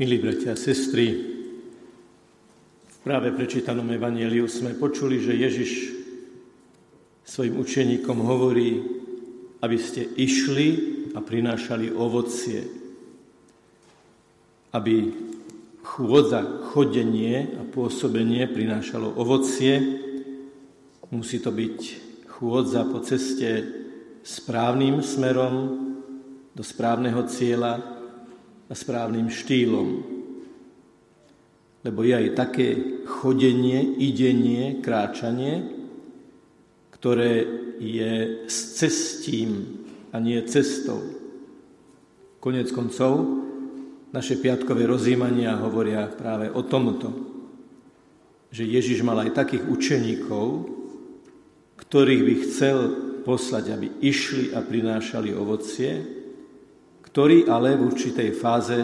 Milí bratia a sestry, v práve prečítanom evaneliu sme počuli, že Ježiš svojim učeníkom hovorí, aby ste išli a prinášali ovocie, aby chôdza, chodenie a pôsobenie prinášalo ovocie, musí to byť chôdza po ceste správnym smerom do správneho cieľa, a správnym štýlom. Lebo je aj také chodenie, idenie, kráčanie, ktoré je s cestím a nie cestou. Konec koncov, naše piatkové rozímania hovoria práve o tomto, že Ježiš mal aj takých učeníkov, ktorých by chcel poslať, aby išli a prinášali ovocie, ktorí ale v určitej fáze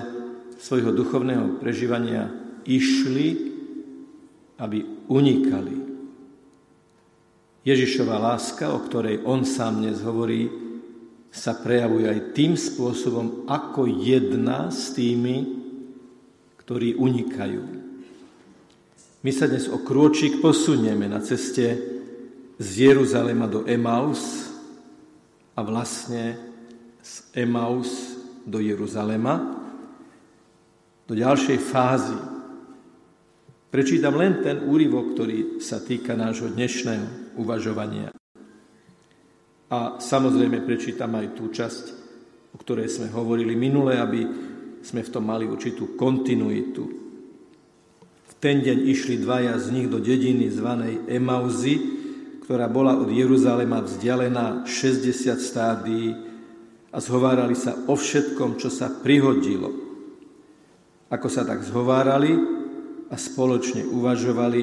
svojho duchovného prežívania išli, aby unikali. Ježišova láska, o ktorej on sám dnes hovorí, sa prejavuje aj tým spôsobom, ako jedna s tými, ktorí unikajú. My sa dnes o krôčik posunieme na ceste z Jeruzalema do Emaus a vlastne z Emaus do Jeruzalema, do ďalšej fázy. Prečítam len ten úryvok, ktorý sa týka nášho dnešného uvažovania. A samozrejme prečítam aj tú časť, o ktorej sme hovorili minule, aby sme v tom mali určitú kontinuitu. V ten deň išli dvaja z nich do dediny zvanej Emauzy, ktorá bola od Jeruzalema vzdialená 60 stádií a zhovárali sa o všetkom, čo sa prihodilo. Ako sa tak zhovárali a spoločne uvažovali,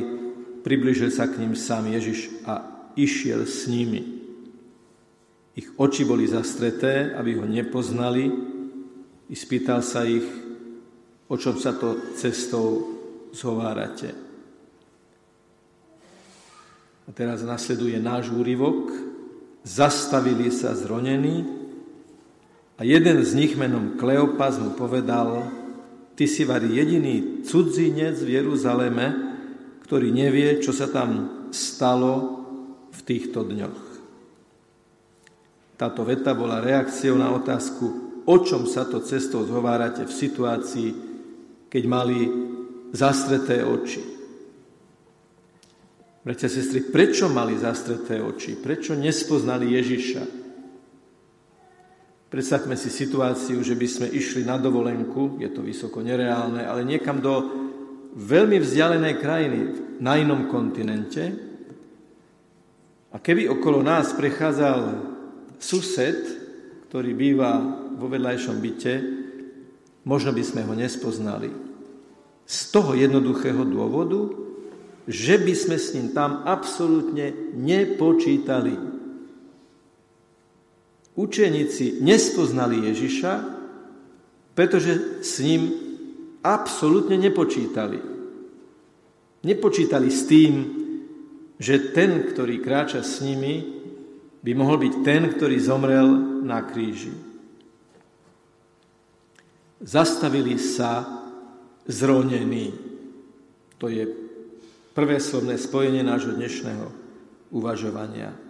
približil sa k ním sám Ježiš a išiel s nimi. Ich oči boli zastreté, aby ho nepoznali, i spýtal sa ich, o čom sa to cestou zhovárate. A teraz nasleduje náš úryvok. Zastavili sa zronení a jeden z nich menom Kleopas mu povedal, ty si vari jediný cudzinec v Jeruzaleme, ktorý nevie, čo sa tam stalo v týchto dňoch. Táto veta bola reakciou na otázku, o čom sa to cestou zhovárate v situácii, keď mali zastreté oči. Bratia sestry, prečo mali zastreté oči? Prečo nespoznali Ježiša? Predstavme si situáciu, že by sme išli na dovolenku, je to vysoko nereálne, ale niekam do veľmi vzdialenej krajiny na inom kontinente a keby okolo nás prechádzal sused, ktorý býva vo vedľajšom byte, možno by sme ho nespoznali. Z toho jednoduchého dôvodu, že by sme s ním tam absolútne nepočítali. Učeníci nespoznali Ježiša, pretože s ním absolútne nepočítali. Nepočítali s tým, že ten, ktorý kráča s nimi, by mohol byť ten, ktorý zomrel na kríži. Zastavili sa zronení. To je prvé slovné spojenie nášho dnešného uvažovania.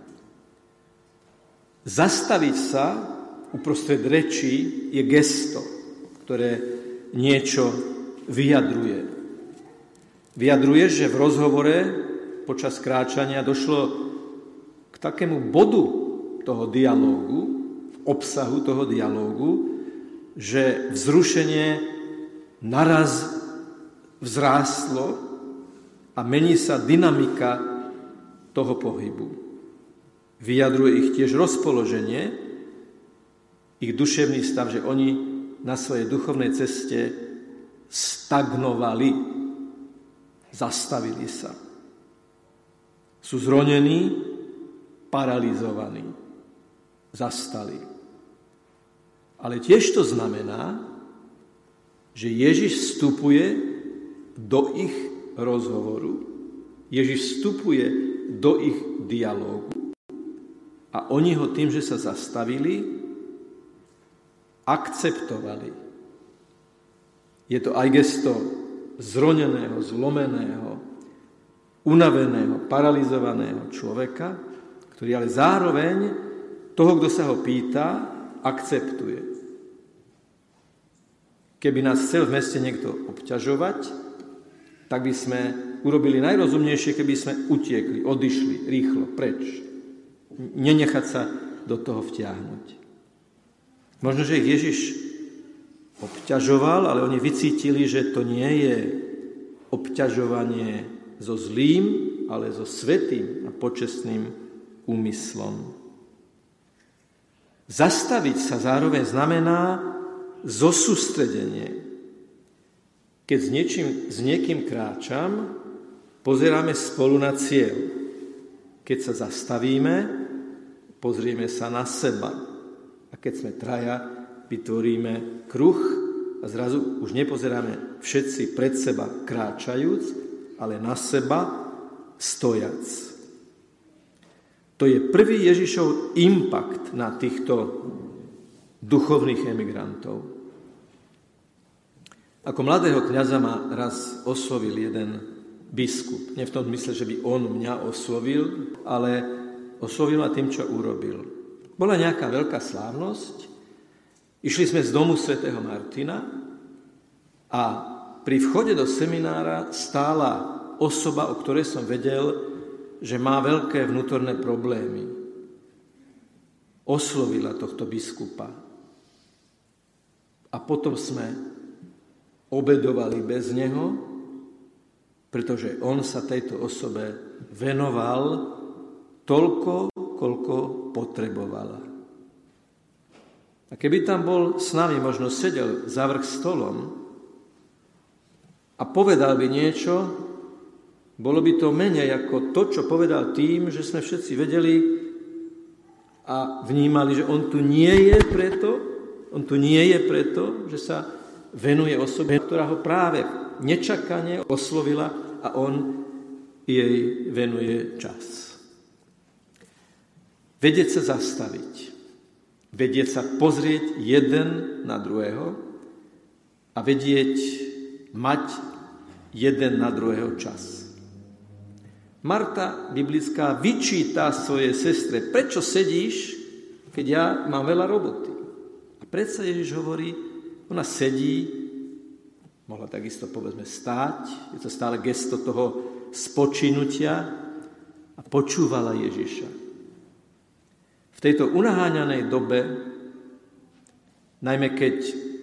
Zastaviť sa uprostred reči je gesto, ktoré niečo vyjadruje. Vyjadruje, že v rozhovore počas kráčania došlo k takému bodu toho dialógu, obsahu toho dialógu, že vzrušenie naraz vzrástlo a mení sa dynamika toho pohybu. Vyjadruje ich tiež rozpoloženie, ich duševný stav, že oni na svojej duchovnej ceste stagnovali, zastavili sa. Sú zronení, paralizovaní, zastali. Ale tiež to znamená, že Ježiš vstupuje do ich rozhovoru, Ježiš vstupuje do ich dialógu a oni ho tým, že sa zastavili, akceptovali. Je to aj gesto zroneného, zlomeného, unaveného, paralizovaného človeka, ktorý ale zároveň toho, kto sa ho pýta, akceptuje. Keby nás chcel v meste niekto obťažovať, tak by sme urobili najrozumnejšie, keby sme utiekli, odišli rýchlo, preč. Nenechať sa do toho vtiahnuť. Možno, že ich Ježiš obťažoval, ale oni vycítili, že to nie je obťažovanie so zlým, ale so svetým a počestným úmyslom. Zastaviť sa zároveň znamená zosústredenie. Keď s, niečím, s niekým kráčam, pozeráme spolu na cieľ. Keď sa zastavíme, pozrieme sa na seba. A keď sme traja, vytvoríme kruh a zrazu už nepozeráme všetci pred seba kráčajúc, ale na seba stojac. To je prvý Ježišov impact na týchto duchovných emigrantov. Ako mladého kniaza ma raz oslovil jeden biskup. Nie v tom mysle, že by on mňa oslovil, ale oslovil ma tým, čo urobil. Bola nejaká veľká slávnosť Išli sme z domu svätého Martina a pri vchode do seminára stála osoba, o ktorej som vedel, že má veľké vnútorné problémy. Oslovila tohto biskupa. A potom sme obedovali bez neho, pretože on sa tejto osobe venoval toľko, koľko potrebovala. A keby tam bol s nami, možno sedel za vrch stolom a povedal by niečo, bolo by to menej ako to, čo povedal tým, že sme všetci vedeli a vnímali, že on tu nie je preto, on tu nie je preto, že sa venuje osobe, ktorá ho práve nečakane oslovila a on jej venuje čas. Vedieť sa zastaviť vedieť sa pozrieť jeden na druhého a vedieť mať jeden na druhého čas. Marta biblická vyčíta svojej sestre, prečo sedíš, keď ja mám veľa roboty. A predsa Ježiš hovorí, ona sedí, mohla takisto povedzme stáť, je to stále gesto toho spočinutia a počúvala Ježiša. Tejto unaháňanej dobe, najmä keď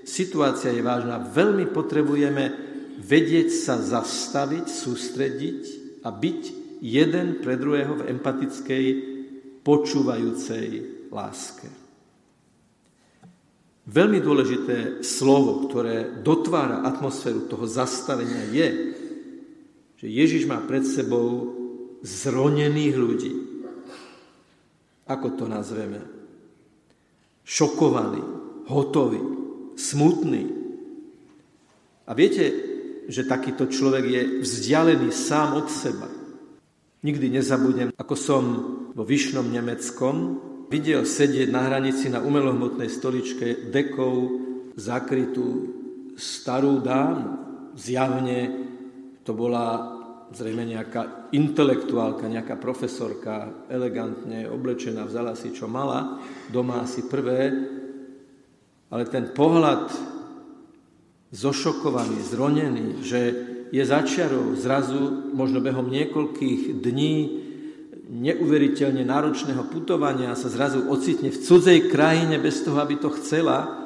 situácia je vážna, veľmi potrebujeme vedieť sa zastaviť, sústrediť a byť jeden pre druhého v empatickej, počúvajúcej láske. Veľmi dôležité slovo, ktoré dotvára atmosféru toho zastavenia je, že Ježiš má pred sebou zronených ľudí. Ako to nazveme? Šokovaný, hotový, smutný. A viete, že takýto človek je vzdialený sám od seba. Nikdy nezabudnem, ako som vo Vyšnom Nemeckom videl sedieť na hranici na umelohmotnej stoličke dekou zakrytú starú dámu. Zjavne to bola zrejme nejaká intelektuálka, nejaká profesorka, elegantne oblečená, vzala si čo mala, doma asi prvé, ale ten pohľad zošokovaný, zronený, že je začiarov zrazu možno behom niekoľkých dní neuveriteľne náročného putovania sa zrazu ocitne v cudzej krajine bez toho, aby to chcela,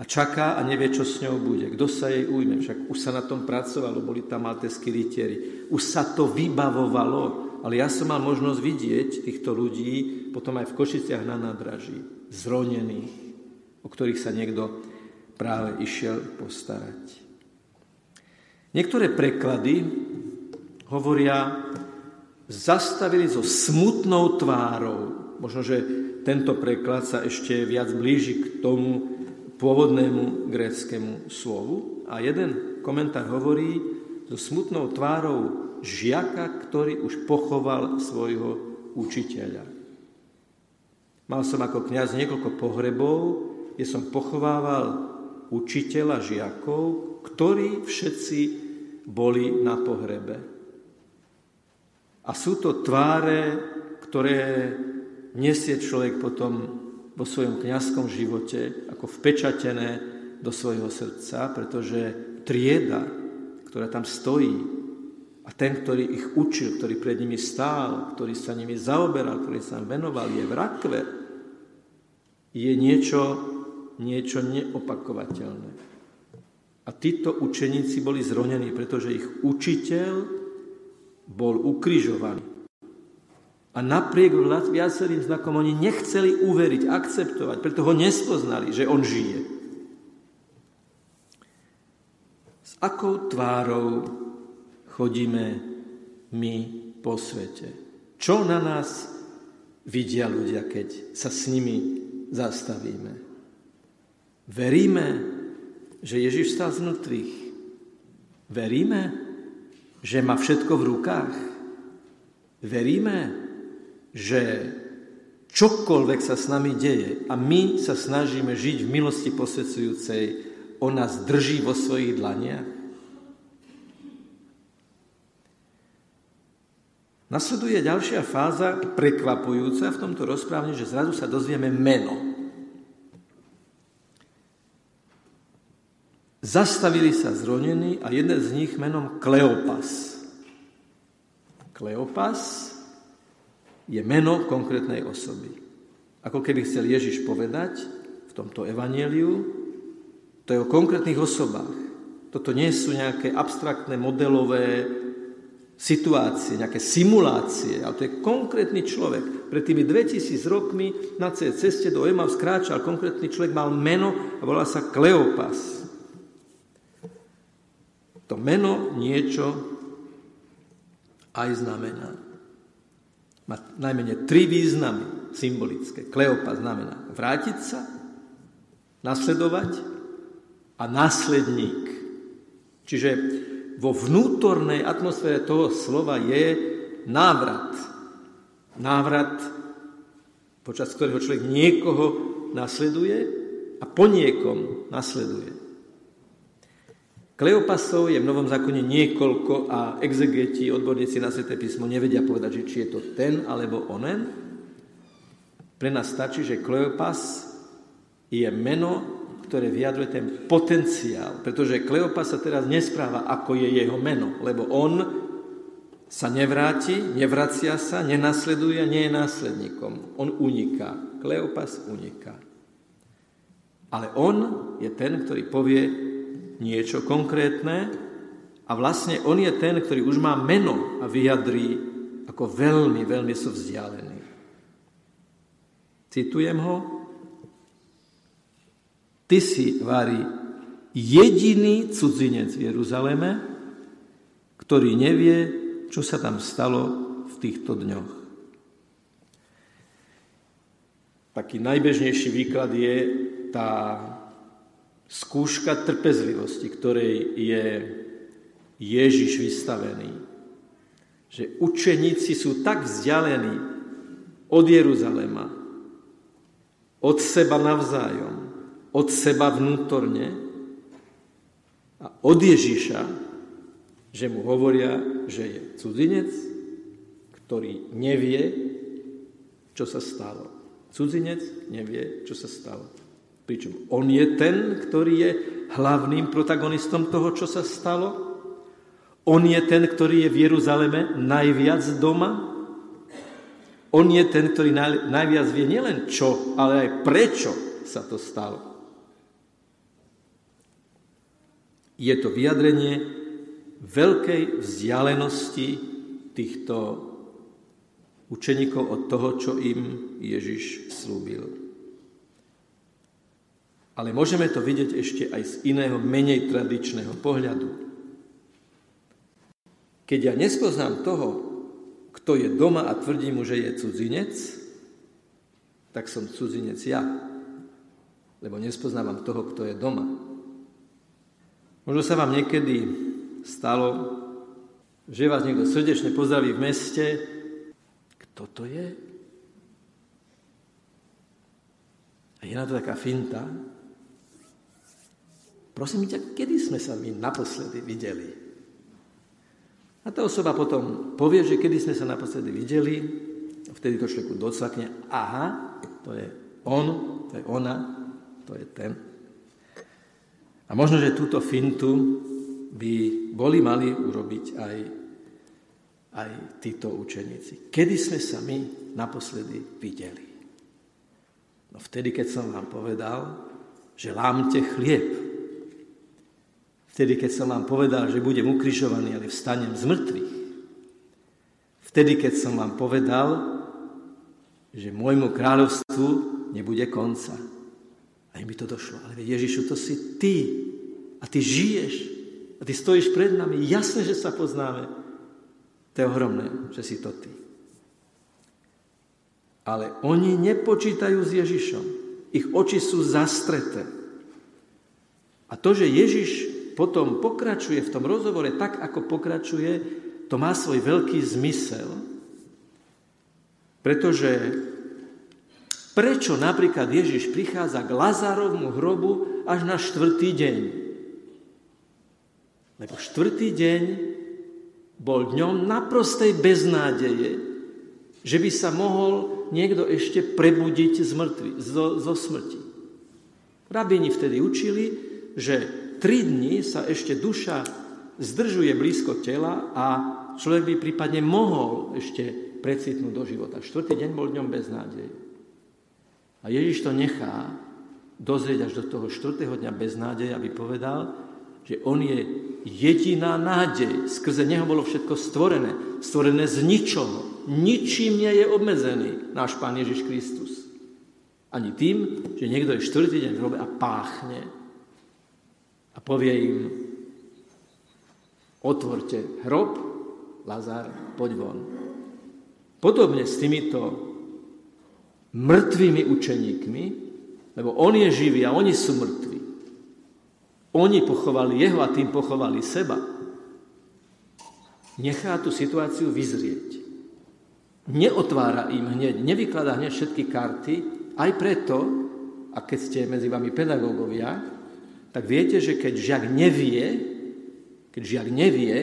a čaká a nevie, čo s ňou bude. Kto sa jej ujme? Však už sa na tom pracovalo, boli tam maltéskí rytieri. Už sa to vybavovalo, ale ja som mal možnosť vidieť týchto ľudí potom aj v Košiciach na nádraží, zronených, o ktorých sa niekto práve išiel postarať. Niektoré preklady hovoria, zastavili so smutnou tvárou. Možno, že tento preklad sa ešte viac blíži k tomu, pôvodnému gréckému slovu. A jeden komentár hovorí so smutnou tvárou žiaka, ktorý už pochoval svojho učiteľa. Mal som ako kňaz niekoľko pohrebov, kde som pochovával učiteľa žiakov, ktorí všetci boli na pohrebe. A sú to tváre, ktoré nesie človek potom vo svojom kňazskom živote ako vpečatené do svojho srdca, pretože trieda, ktorá tam stojí, a ten, ktorý ich učil, ktorý pred nimi stál, ktorý sa nimi zaoberal, ktorý sa venoval, je v rakve, je niečo, niečo neopakovateľné. A títo učeníci boli zronení, pretože ich učiteľ bol ukrižovaný. A napriek viacerým znakom oni nechceli uveriť, akceptovať, preto ho nespoznali, že on žije. S akou tvárou chodíme my po svete? Čo na nás vidia ľudia, keď sa s nimi zastavíme? Veríme, že Ježiš stal z mŕtvych. Veríme, že má všetko v rukách. Veríme, že čokoľvek sa s nami deje a my sa snažíme žiť v milosti posvedcujúcej, on nás drží vo svojich dlaniach. Nasleduje ďalšia fáza, prekvapujúca v tomto rozprávne, že zrazu sa dozvieme meno. Zastavili sa zronení a jeden z nich menom Kleopas. Kleopas je meno konkrétnej osoby. Ako keby chcel Ježiš povedať v tomto evanieliu, to je o konkrétnych osobách. Toto nie sú nejaké abstraktné modelové situácie, nejaké simulácie, ale to je konkrétny človek. Pred tými 2000 rokmi na ceste do Emav skráčal konkrétny človek, mal meno a volá sa Kleopas. To meno niečo aj znamená. Má najmenej tri významy symbolické. Kleopas znamená vrátiť sa, nasledovať a následník. Čiže vo vnútornej atmosfére toho slova je návrat. Návrat, počas ktorého človek niekoho nasleduje a po niekom nasleduje. Kleopasov je v Novom zákone niekoľko a exegeti, odborníci na Sveté písmo nevedia povedať, že či je to ten alebo onen. Pre nás stačí, že Kleopas je meno ktoré vyjadruje ten potenciál. Pretože Kleopas sa teraz nespráva, ako je jeho meno, lebo on sa nevráti, nevracia sa, nenasleduje, nie je následníkom. On uniká. Kleopas uniká. Ale on je ten, ktorý povie niečo konkrétne a vlastne on je ten, ktorý už má meno a vyjadrí, ako veľmi, veľmi sú vzdialení. Citujem ho, Ty si, Vári, jediný cudzinec v Jeruzaleme, ktorý nevie, čo sa tam stalo v týchto dňoch. Taký najbežnejší výklad je tá skúška trpezlivosti, ktorej je Ježiš vystavený. Že učeníci sú tak vzdialení od Jeruzalema, od seba navzájom, od seba vnútorne a od Ježiša, že mu hovoria, že je cudzinec, ktorý nevie, čo sa stalo. Cudzinec nevie, čo sa stalo. Pričom on je ten, ktorý je hlavným protagonistom toho, čo sa stalo. On je ten, ktorý je v Jeruzaleme najviac doma. On je ten, ktorý najviac vie nielen čo, ale aj prečo sa to stalo. Je to vyjadrenie veľkej vzdialenosti týchto učeníkov od toho, čo im Ježiš slúbil. Ale môžeme to vidieť ešte aj z iného, menej tradičného pohľadu. Keď ja nespoznám toho, kto je doma a tvrdí mu, že je cudzinec, tak som cudzinec ja, lebo nespoznávam toho, kto je doma. Možno sa vám niekedy stalo, že vás niekto srdečne pozdraví v meste. Kto to je? A je na to taká finta. Prosím ťa, kedy sme sa my naposledy videli? A tá osoba potom povie, že kedy sme sa naposledy videli, vtedy to človeku docvakne, aha, to je on, to je ona, to je ten. A možno, že túto fintu by boli mali urobiť aj, aj títo učeníci. Kedy sme sa my naposledy videli? No vtedy, keď som vám povedal, že lámte chlieb. Vtedy, keď som vám povedal, že budem ukrižovaný, ale vstanem z mŕtvych. Vtedy, keď som vám povedal, že môjmu kráľovstvu nebude konca. A im by to došlo. Ale Ježišu, to si ty. A ty žiješ. A ty stojíš pred nami. Jasné, že sa poznáme. To je ohromné, že si to ty. Ale oni nepočítajú s Ježišom. Ich oči sú zastreté. A to, že Ježiš potom pokračuje v tom rozhovore tak, ako pokračuje, to má svoj veľký zmysel, pretože prečo napríklad Ježiš prichádza k Lazárovmu hrobu až na štvrtý deň? Lebo štvrtý deň bol dňom naprostej beznádeje, že by sa mohol niekto ešte prebudiť z mŕtvy, zo, zo smrti. Rabini vtedy učili, že tri dni sa ešte duša zdržuje blízko tela a človek by prípadne mohol ešte precitnúť do života. Štvrtý deň bol dňom bez nádeje. A Ježiš to nechá dozrieť až do toho štvrtého dňa bez nádeje, aby povedal, že on je jediná nádej. Skrze neho bolo všetko stvorené. Stvorené z ničoho. Ničím nie je obmedzený náš Pán Ježiš Kristus. Ani tým, že niekto je štvrtý deň v hrobe a páchne a povie im, otvorte hrob, Lazar, poď von. Podobne s týmito mŕtvými učeníkmi, lebo on je živý a oni sú mŕtvi. Oni pochovali jeho a tým pochovali seba. Nechá tú situáciu vyzrieť. Neotvára im hneď, nevykladá hneď všetky karty, aj preto, a keď ste medzi vami pedagógovia, tak viete, že keď žiak nevie, keď žiak nevie,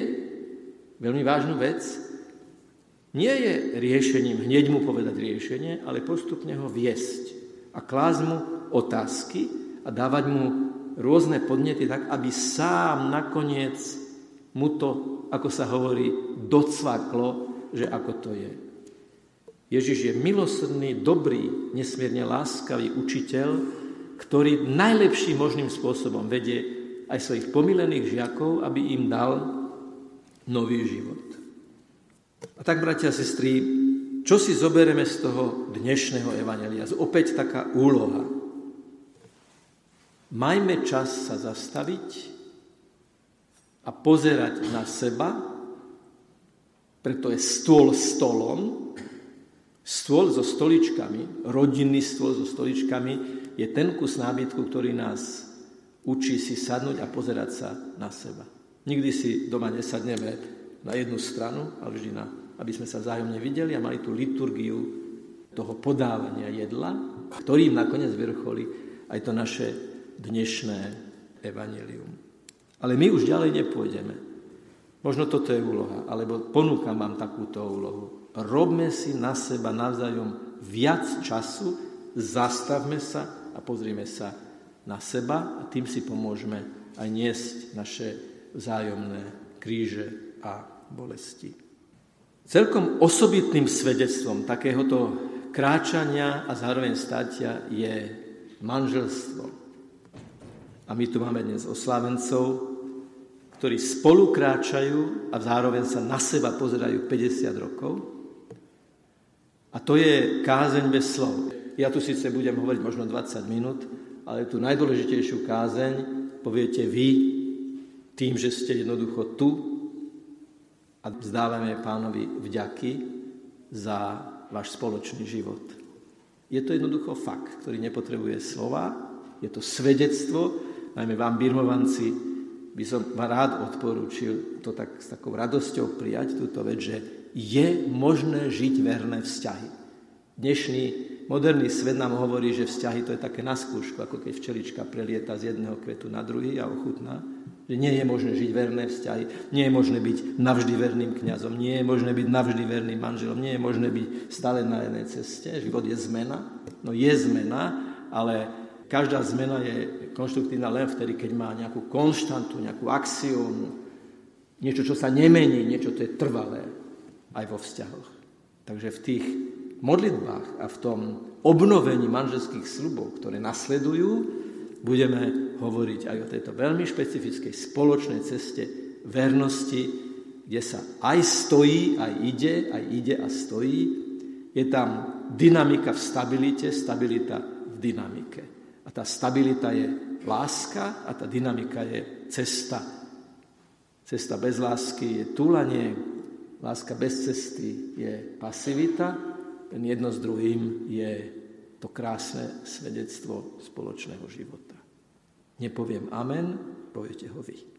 veľmi vážnu vec, nie je riešením hneď mu povedať riešenie, ale postupne ho viesť a klásť mu otázky a dávať mu rôzne podnety tak, aby sám nakoniec mu to, ako sa hovorí, docvaklo, že ako to je. Ježiš je milosrdný, dobrý, nesmierne láskavý učiteľ, ktorý najlepším možným spôsobom vedie aj svojich pomilených žiakov, aby im dal nový život. A tak, bratia a sestry, čo si zoberieme z toho dnešného evanelia? Opäť taká úloha. Majme čas sa zastaviť a pozerať na seba, preto je stôl stolom, stôl so stoličkami, rodinný stôl so stoličkami je ten kus nábytku, ktorý nás učí si sadnúť a pozerať sa na seba. Nikdy si doma nesadneme na jednu stranu, ale vždy na, aby sme sa vzájomne videli a mali tú liturgiu toho podávania jedla, ktorým nakoniec vrcholí aj to naše dnešné evanelium. Ale my už ďalej nepôjdeme. Možno toto je úloha, alebo ponúkam vám takúto úlohu. Robme si na seba navzájom viac času, zastavme sa a pozrime sa na seba a tým si pomôžeme aj niesť naše vzájomné kríže a bolesti. Celkom osobitným svedectvom takéhoto kráčania a zároveň státia je manželstvo. A my tu máme dnes oslávencov, ktorí spolu kráčajú a zároveň sa na seba pozerajú 50 rokov. A to je kázeň bez slov. Ja tu síce budem hovoriť možno 20 minút, ale tú najdôležitejšiu kázeň poviete vy tým, že ste jednoducho tu a vzdávame pánovi vďaky za váš spoločný život. Je to jednoducho fakt, ktorý nepotrebuje slova, je to svedectvo, najmä vám, birmovanci, by som vám rád odporúčil to tak s takou radosťou prijať túto vec, že je možné žiť verné vzťahy. Dnešný moderný svet nám hovorí, že vzťahy to je také na skúšku, ako keď včelička prelieta z jedného kvetu na druhý a ochutná. Že nie je možné žiť verné vzťahy, nie je možné byť navždy verným kňazom, nie je možné byť navždy verným manželom, nie je možné byť stále na jednej ceste. Život je zmena. No je zmena, ale každá zmena je konštruktívna len vtedy, keď má nejakú konštantu, nejakú axiómu, niečo, čo sa nemení, niečo, to je trvalé aj vo vzťahoch. Takže v tých modlitbách a v tom obnovení manželských slubov, ktoré nasledujú, budeme hovoriť aj o tejto veľmi špecifickej spoločnej ceste vernosti, kde sa aj stojí, aj ide, aj ide a stojí. Je tam dynamika v stabilite, stabilita v dynamike. A tá stabilita je láska a tá dynamika je cesta. Cesta bez lásky je túlanie, láska bez cesty je pasivita, ten jedno s druhým je to krásne svedectvo spoločného života. Nepoviem amen, poviete ho vy.